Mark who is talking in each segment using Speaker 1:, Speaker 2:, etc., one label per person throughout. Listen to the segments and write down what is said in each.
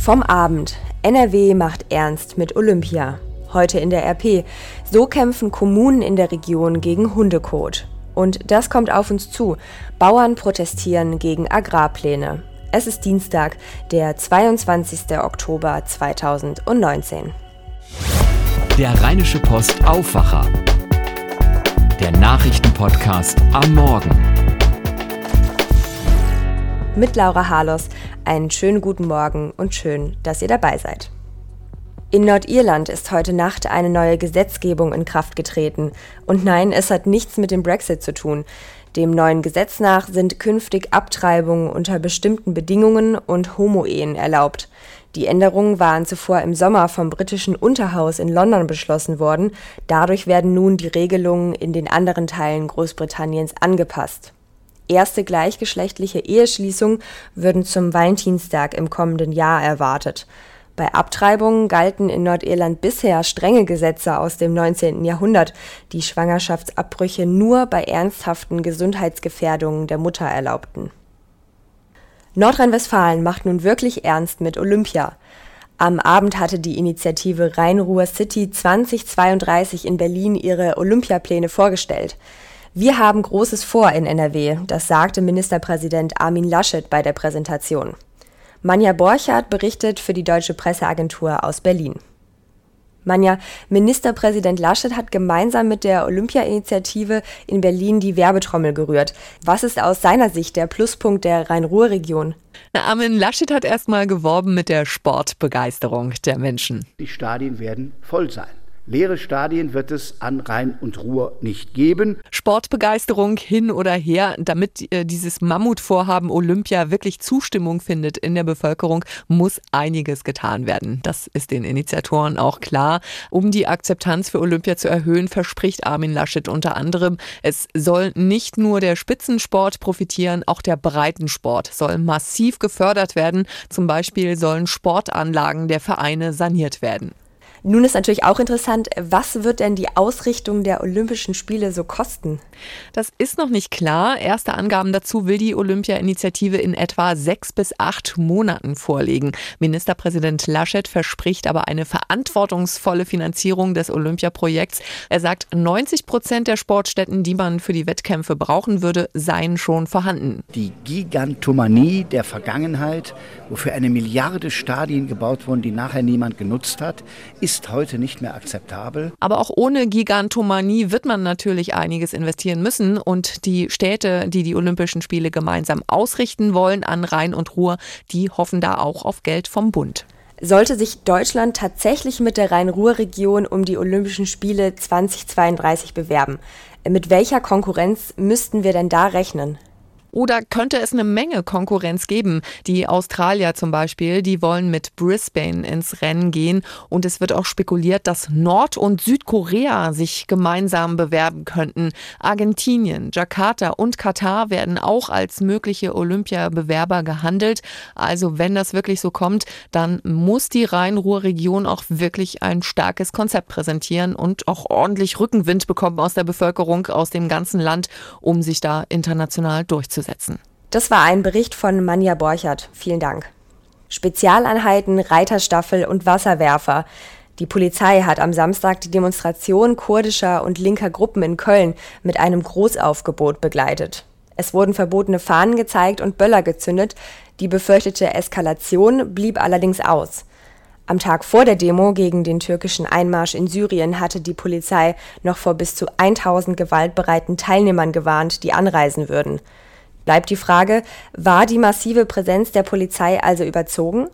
Speaker 1: Vom Abend. NRW macht ernst mit Olympia. Heute in der RP. So kämpfen Kommunen in der Region gegen Hundekot. Und das kommt auf uns zu. Bauern protestieren gegen Agrarpläne. Es ist Dienstag, der 22. Oktober 2019.
Speaker 2: Der Rheinische Post Aufwacher. Der Nachrichtenpodcast am Morgen.
Speaker 1: Mit Laura Harlos. Einen schönen guten Morgen und schön, dass ihr dabei seid. In Nordirland ist heute Nacht eine neue Gesetzgebung in Kraft getreten. Und nein, es hat nichts mit dem Brexit zu tun. Dem neuen Gesetz nach sind künftig Abtreibungen unter bestimmten Bedingungen und Homo-Ehen erlaubt. Die Änderungen waren zuvor im Sommer vom britischen Unterhaus in London beschlossen worden. Dadurch werden nun die Regelungen in den anderen Teilen Großbritanniens angepasst. Erste gleichgeschlechtliche Eheschließungen würden zum Valentinstag im kommenden Jahr erwartet. Bei Abtreibungen galten in Nordirland bisher strenge Gesetze aus dem 19. Jahrhundert, die Schwangerschaftsabbrüche nur bei ernsthaften Gesundheitsgefährdungen der Mutter erlaubten. Nordrhein-Westfalen macht nun wirklich ernst mit Olympia. Am Abend hatte die Initiative Rhein-Ruhr City 2032 in Berlin ihre Olympiapläne vorgestellt. Wir haben Großes vor in NRW, das sagte Ministerpräsident Armin Laschet bei der Präsentation. Manja Borchardt berichtet für die Deutsche Presseagentur aus Berlin. Manja, Ministerpräsident Laschet hat gemeinsam mit der Olympia-Initiative in Berlin die Werbetrommel gerührt. Was ist aus seiner Sicht der Pluspunkt der Rhein-Ruhr-Region?
Speaker 3: Armin Laschet hat erstmal geworben mit der Sportbegeisterung der Menschen.
Speaker 4: Die Stadien werden voll sein. Leere Stadien wird es an Rhein und Ruhr nicht geben.
Speaker 3: Sportbegeisterung hin oder her, damit äh, dieses Mammutvorhaben Olympia wirklich Zustimmung findet in der Bevölkerung, muss einiges getan werden. Das ist den Initiatoren auch klar. Um die Akzeptanz für Olympia zu erhöhen, verspricht Armin Laschet unter anderem, es soll nicht nur der Spitzensport profitieren, auch der Breitensport soll massiv gefördert werden. Zum Beispiel sollen Sportanlagen der Vereine saniert werden.
Speaker 1: Nun ist natürlich auch interessant, was wird denn die Ausrichtung der Olympischen Spiele so kosten?
Speaker 3: Das ist noch nicht klar. Erste Angaben dazu will die Olympia-Initiative in etwa sechs bis acht Monaten vorlegen. Ministerpräsident Laschet verspricht aber eine verantwortungsvolle Finanzierung des Olympiaprojekts. Er sagt, 90 Prozent der Sportstätten, die man für die Wettkämpfe brauchen würde, seien schon vorhanden.
Speaker 4: Die Gigantomanie der Vergangenheit, wofür eine Milliarde Stadien gebaut wurden, die nachher niemand genutzt hat, ist ist heute nicht mehr akzeptabel.
Speaker 3: Aber auch ohne Gigantomanie wird man natürlich einiges investieren müssen. Und die Städte, die die Olympischen Spiele gemeinsam ausrichten wollen an Rhein und Ruhr, die hoffen da auch auf Geld vom Bund.
Speaker 1: Sollte sich Deutschland tatsächlich mit der Rhein-Ruhr-Region um die Olympischen Spiele 2032 bewerben, mit welcher Konkurrenz müssten wir denn da rechnen?
Speaker 3: Oder könnte es eine Menge Konkurrenz geben? Die Australier zum Beispiel, die wollen mit Brisbane ins Rennen gehen. Und es wird auch spekuliert, dass Nord- und Südkorea sich gemeinsam bewerben könnten. Argentinien, Jakarta und Katar werden auch als mögliche Olympiabewerber gehandelt. Also wenn das wirklich so kommt, dann muss die Rhein-Ruhr-Region auch wirklich ein starkes Konzept präsentieren und auch ordentlich Rückenwind bekommen aus der Bevölkerung, aus dem ganzen Land, um sich da international durchzusetzen durchzusetzen.
Speaker 1: Das war ein Bericht von Manja Borchert. Vielen Dank. Spezialeinheiten, Reiterstaffel und Wasserwerfer. Die Polizei hat am Samstag die Demonstration kurdischer und linker Gruppen in Köln mit einem Großaufgebot begleitet. Es wurden verbotene Fahnen gezeigt und Böller gezündet. Die befürchtete Eskalation blieb allerdings aus. Am Tag vor der Demo gegen den türkischen Einmarsch in Syrien hatte die Polizei noch vor bis zu 1000 gewaltbereiten Teilnehmern gewarnt, die anreisen würden. Bleibt die Frage, war die massive Präsenz der Polizei also überzogen?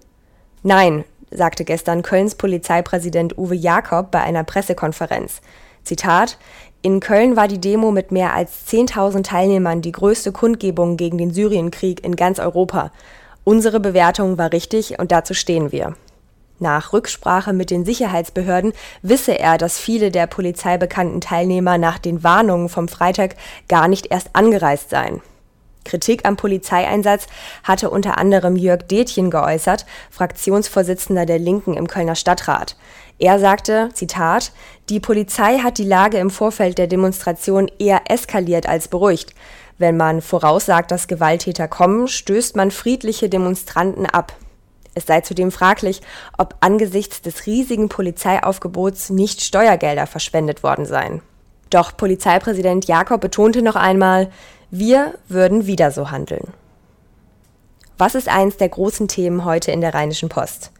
Speaker 1: Nein, sagte gestern Kölns Polizeipräsident Uwe Jakob bei einer Pressekonferenz. Zitat In Köln war die Demo mit mehr als 10.000 Teilnehmern die größte Kundgebung gegen den Syrienkrieg in ganz Europa. Unsere Bewertung war richtig und dazu stehen wir. Nach Rücksprache mit den Sicherheitsbehörden wisse er, dass viele der Polizei bekannten Teilnehmer nach den Warnungen vom Freitag gar nicht erst angereist seien. Kritik am Polizeieinsatz hatte unter anderem Jörg Detjen geäußert, Fraktionsvorsitzender der Linken im Kölner Stadtrat. Er sagte, Zitat, die Polizei hat die Lage im Vorfeld der Demonstration eher eskaliert als beruhigt. Wenn man voraussagt, dass Gewalttäter kommen, stößt man friedliche Demonstranten ab. Es sei zudem fraglich, ob angesichts des riesigen Polizeiaufgebots nicht Steuergelder verschwendet worden seien. Doch Polizeipräsident Jakob betonte noch einmal, wir würden wieder so handeln. Was ist eins der großen Themen heute in der Rheinischen Post?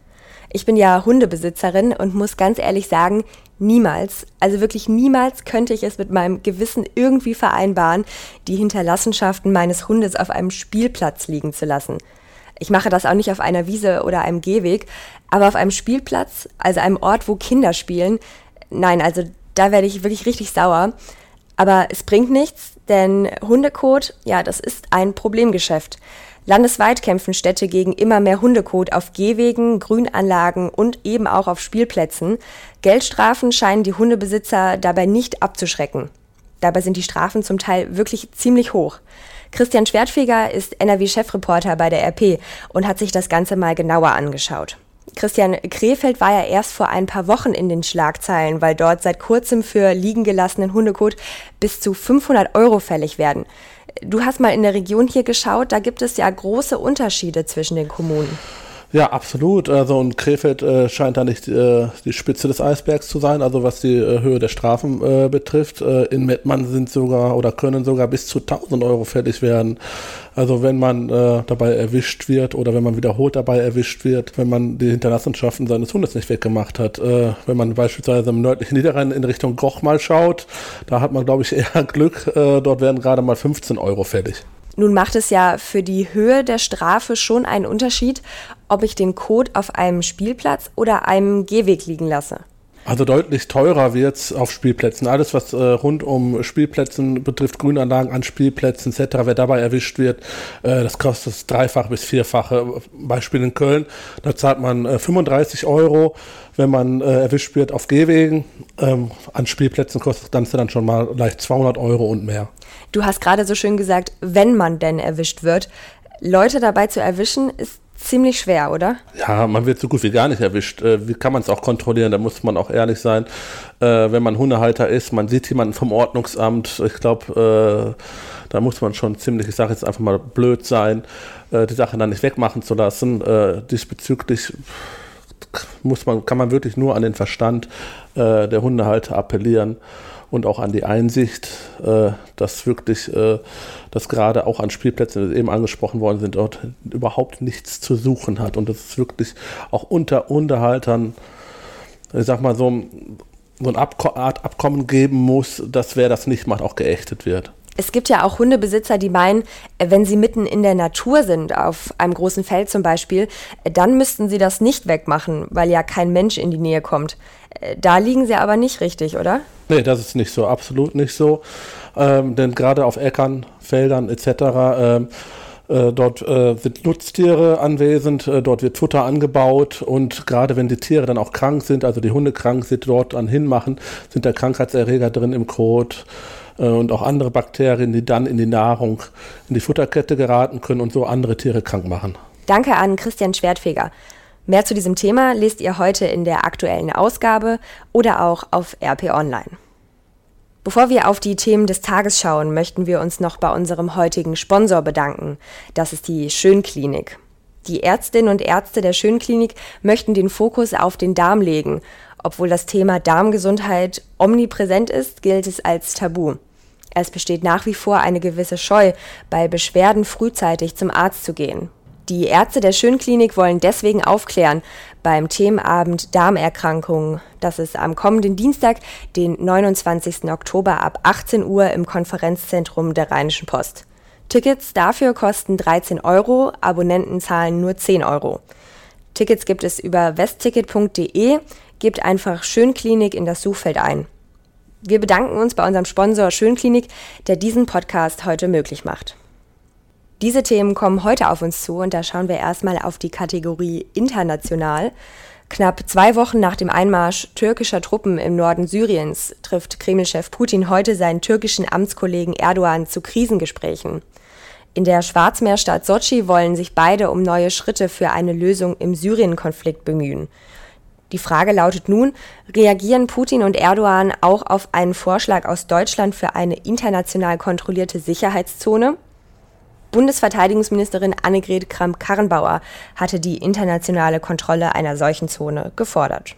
Speaker 1: Ich bin ja Hundebesitzerin und muss ganz ehrlich sagen, niemals, also wirklich niemals könnte ich es mit meinem Gewissen irgendwie vereinbaren, die Hinterlassenschaften meines Hundes auf einem Spielplatz liegen zu lassen. Ich mache das auch nicht auf einer Wiese oder einem Gehweg, aber auf einem Spielplatz, also einem Ort, wo Kinder spielen, nein, also da werde ich wirklich richtig sauer. Aber es bringt nichts, denn Hundekot, ja, das ist ein Problemgeschäft. Landesweit kämpfen Städte gegen immer mehr Hundekot auf Gehwegen, Grünanlagen und eben auch auf Spielplätzen. Geldstrafen scheinen die Hundebesitzer dabei nicht abzuschrecken. Dabei sind die Strafen zum Teil wirklich ziemlich hoch. Christian Schwertfeger ist NRW-Chefreporter bei der RP und hat sich das Ganze mal genauer angeschaut. Christian Krefeld war ja erst vor ein paar Wochen in den Schlagzeilen, weil dort seit kurzem für liegen gelassenen Hundekot bis zu 500 Euro fällig werden. Du hast mal in der Region hier geschaut, da gibt es ja große Unterschiede zwischen den Kommunen.
Speaker 5: Ja, absolut. Also und Krefeld äh, scheint da nicht äh, die Spitze des Eisbergs zu sein, also was die äh, Höhe der Strafen äh, betrifft. Äh, in Mettmann sind sogar oder können sogar bis zu 1000 Euro fällig werden. Also wenn man äh, dabei erwischt wird oder wenn man wiederholt dabei erwischt wird, wenn man die Hinterlassenschaften seines Hundes nicht weggemacht hat. wenn man beispielsweise im nördlichen Niederrhein in Richtung Goch mal schaut, da hat man, glaube ich, eher Glück. dort werden gerade mal 15 Euro fällig.
Speaker 1: Nun macht es ja für die Höhe der Strafe schon einen Unterschied, ob ich den Code auf einem Spielplatz oder einem Gehweg liegen lasse.
Speaker 5: Also deutlich teurer wird es auf Spielplätzen. Alles, was äh, rund um Spielplätzen betrifft, Grünanlagen an Spielplätzen etc., wer dabei erwischt wird, äh, das kostet dreifach bis vierfache. Beispiel in Köln, da zahlt man äh, 35 Euro, wenn man äh, erwischt wird auf Gehwegen. Ähm, an Spielplätzen kostet das Ganze dann schon mal leicht 200 Euro und mehr.
Speaker 1: Du hast gerade so schön gesagt, wenn man denn erwischt wird. Leute dabei zu erwischen, ist ziemlich schwer, oder?
Speaker 5: Ja, man wird so gut wie gar nicht erwischt. Äh, wie kann man es auch kontrollieren? Da muss man auch ehrlich sein. Äh, wenn man Hundehalter ist, man sieht jemanden vom Ordnungsamt. Ich glaube, äh, da muss man schon ziemlich, ich sage jetzt einfach mal, blöd sein, die Sache dann nicht wegmachen zu lassen. diesbezüglich muss man, kann man wirklich nur an den Verstand der Hundehalter appellieren und auch an die Einsicht, äh, dass wirklich, äh, dass gerade auch an Spielplätzen, die eben angesprochen worden sind, dort überhaupt nichts zu suchen hat und dass es wirklich auch unter Unterhaltern, ich sag mal, so, so eine Art Abkommen geben muss, dass wer das nicht macht, auch geächtet wird.
Speaker 1: Es gibt ja auch Hundebesitzer, die meinen, wenn sie mitten in der Natur sind, auf einem großen Feld zum Beispiel, dann müssten sie das nicht wegmachen, weil ja kein Mensch in die Nähe kommt. Da liegen sie aber nicht richtig, oder?
Speaker 5: Nee, das ist nicht so, absolut nicht so. Ähm, denn gerade auf Äckern, Feldern etc. Ähm, äh, dort äh, sind Nutztiere anwesend, äh, dort wird Futter angebaut und gerade wenn die Tiere dann auch krank sind, also die Hunde krank sind, dort an hinmachen, sind da Krankheitserreger drin im Kot äh, und auch andere Bakterien, die dann in die Nahrung, in die Futterkette geraten können und so andere Tiere krank machen.
Speaker 1: Danke an Christian Schwertfeger. Mehr zu diesem Thema lest ihr heute in der aktuellen Ausgabe oder auch auf RP Online. Bevor wir auf die Themen des Tages schauen, möchten wir uns noch bei unserem heutigen Sponsor bedanken. Das ist die Schönklinik. Die Ärztinnen und Ärzte der Schönklinik möchten den Fokus auf den Darm legen. Obwohl das Thema Darmgesundheit omnipräsent ist, gilt es als Tabu. Es besteht nach wie vor eine gewisse Scheu, bei Beschwerden frühzeitig zum Arzt zu gehen. Die Ärzte der Schönklinik wollen deswegen aufklären beim Themenabend Darmerkrankungen. Das ist am kommenden Dienstag, den 29. Oktober ab 18 Uhr im Konferenzzentrum der Rheinischen Post. Tickets dafür kosten 13 Euro, Abonnenten zahlen nur 10 Euro. Tickets gibt es über westticket.de, gebt einfach Schönklinik in das Suchfeld ein. Wir bedanken uns bei unserem Sponsor Schönklinik, der diesen Podcast heute möglich macht. Diese Themen kommen heute auf uns zu und da schauen wir erstmal auf die Kategorie international. Knapp zwei Wochen nach dem Einmarsch türkischer Truppen im Norden Syriens trifft Kremlchef Putin heute seinen türkischen Amtskollegen Erdogan zu Krisengesprächen. In der Schwarzmeerstadt Sochi wollen sich beide um neue Schritte für eine Lösung im Syrien-Konflikt bemühen. Die Frage lautet nun, reagieren Putin und Erdogan auch auf einen Vorschlag aus Deutschland für eine international kontrollierte Sicherheitszone? Bundesverteidigungsministerin Annegret Kramp-Karrenbauer hatte die internationale Kontrolle einer solchen Zone gefordert.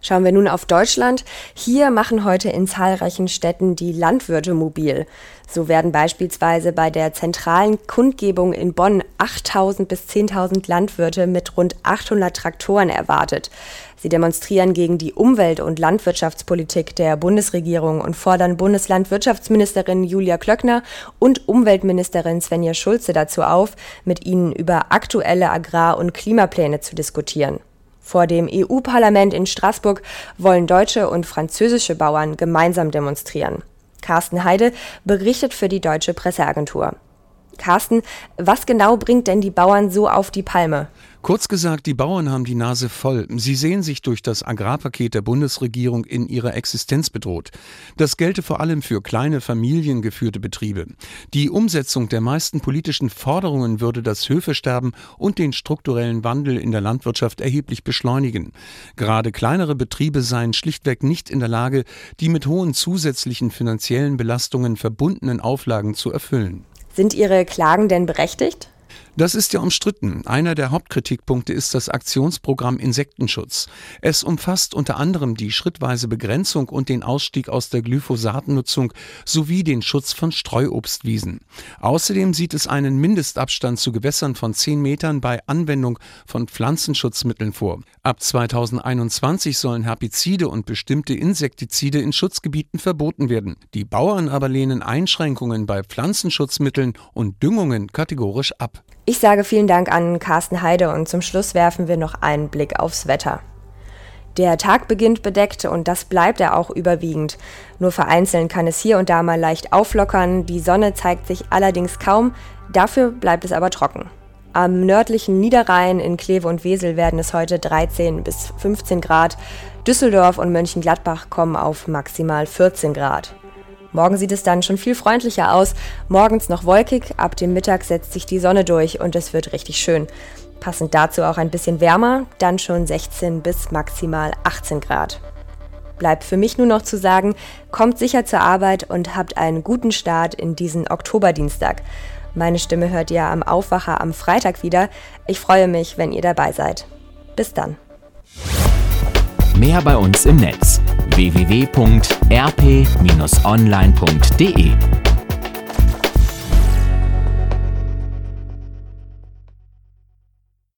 Speaker 1: Schauen wir nun auf Deutschland. Hier machen heute in zahlreichen Städten die Landwirte mobil. So werden beispielsweise bei der zentralen Kundgebung in Bonn 8000 bis 10.000 Landwirte mit rund 800 Traktoren erwartet. Sie demonstrieren gegen die Umwelt- und Landwirtschaftspolitik der Bundesregierung und fordern Bundeslandwirtschaftsministerin Julia Klöckner und Umweltministerin Svenja Schulze dazu auf, mit ihnen über aktuelle Agrar- und Klimapläne zu diskutieren. Vor dem EU-Parlament in Straßburg wollen deutsche und französische Bauern gemeinsam demonstrieren. Carsten Heide berichtet für die Deutsche Presseagentur. Carsten, was genau bringt denn die Bauern so auf die Palme?
Speaker 6: Kurz gesagt, die Bauern haben die Nase voll. Sie sehen sich durch das Agrarpaket der Bundesregierung in ihrer Existenz bedroht. Das gelte vor allem für kleine familiengeführte Betriebe. Die Umsetzung der meisten politischen Forderungen würde das Höfesterben und den strukturellen Wandel in der Landwirtschaft erheblich beschleunigen. Gerade kleinere Betriebe seien schlichtweg nicht in der Lage, die mit hohen zusätzlichen finanziellen Belastungen verbundenen Auflagen zu erfüllen.
Speaker 1: Sind Ihre Klagen denn berechtigt?
Speaker 6: Das ist ja umstritten. Einer der Hauptkritikpunkte ist das Aktionsprogramm Insektenschutz. Es umfasst unter anderem die schrittweise Begrenzung und den Ausstieg aus der Glyphosatnutzung sowie den Schutz von Streuobstwiesen. Außerdem sieht es einen Mindestabstand zu Gewässern von 10 Metern bei Anwendung von Pflanzenschutzmitteln vor. Ab 2021 sollen Herbizide und bestimmte Insektizide in Schutzgebieten verboten werden. Die Bauern aber lehnen Einschränkungen bei Pflanzenschutzmitteln und Düngungen kategorisch ab.
Speaker 1: Ich sage vielen Dank an Carsten Heide und zum Schluss werfen wir noch einen Blick aufs Wetter. Der Tag beginnt bedeckt und das bleibt er auch überwiegend. Nur vereinzelt kann es hier und da mal leicht auflockern, die Sonne zeigt sich allerdings kaum, dafür bleibt es aber trocken. Am nördlichen Niederrhein in Kleve und Wesel werden es heute 13 bis 15 Grad, Düsseldorf und Mönchengladbach kommen auf maximal 14 Grad. Morgen sieht es dann schon viel freundlicher aus. Morgens noch wolkig, ab dem Mittag setzt sich die Sonne durch und es wird richtig schön. Passend dazu auch ein bisschen wärmer, dann schon 16 bis maximal 18 Grad. Bleibt für mich nur noch zu sagen, kommt sicher zur Arbeit und habt einen guten Start in diesen Oktoberdienstag. Meine Stimme hört ihr am Aufwacher am Freitag wieder. Ich freue mich, wenn ihr dabei seid. Bis dann.
Speaker 2: Mehr bei uns im Netz www.rp-online.de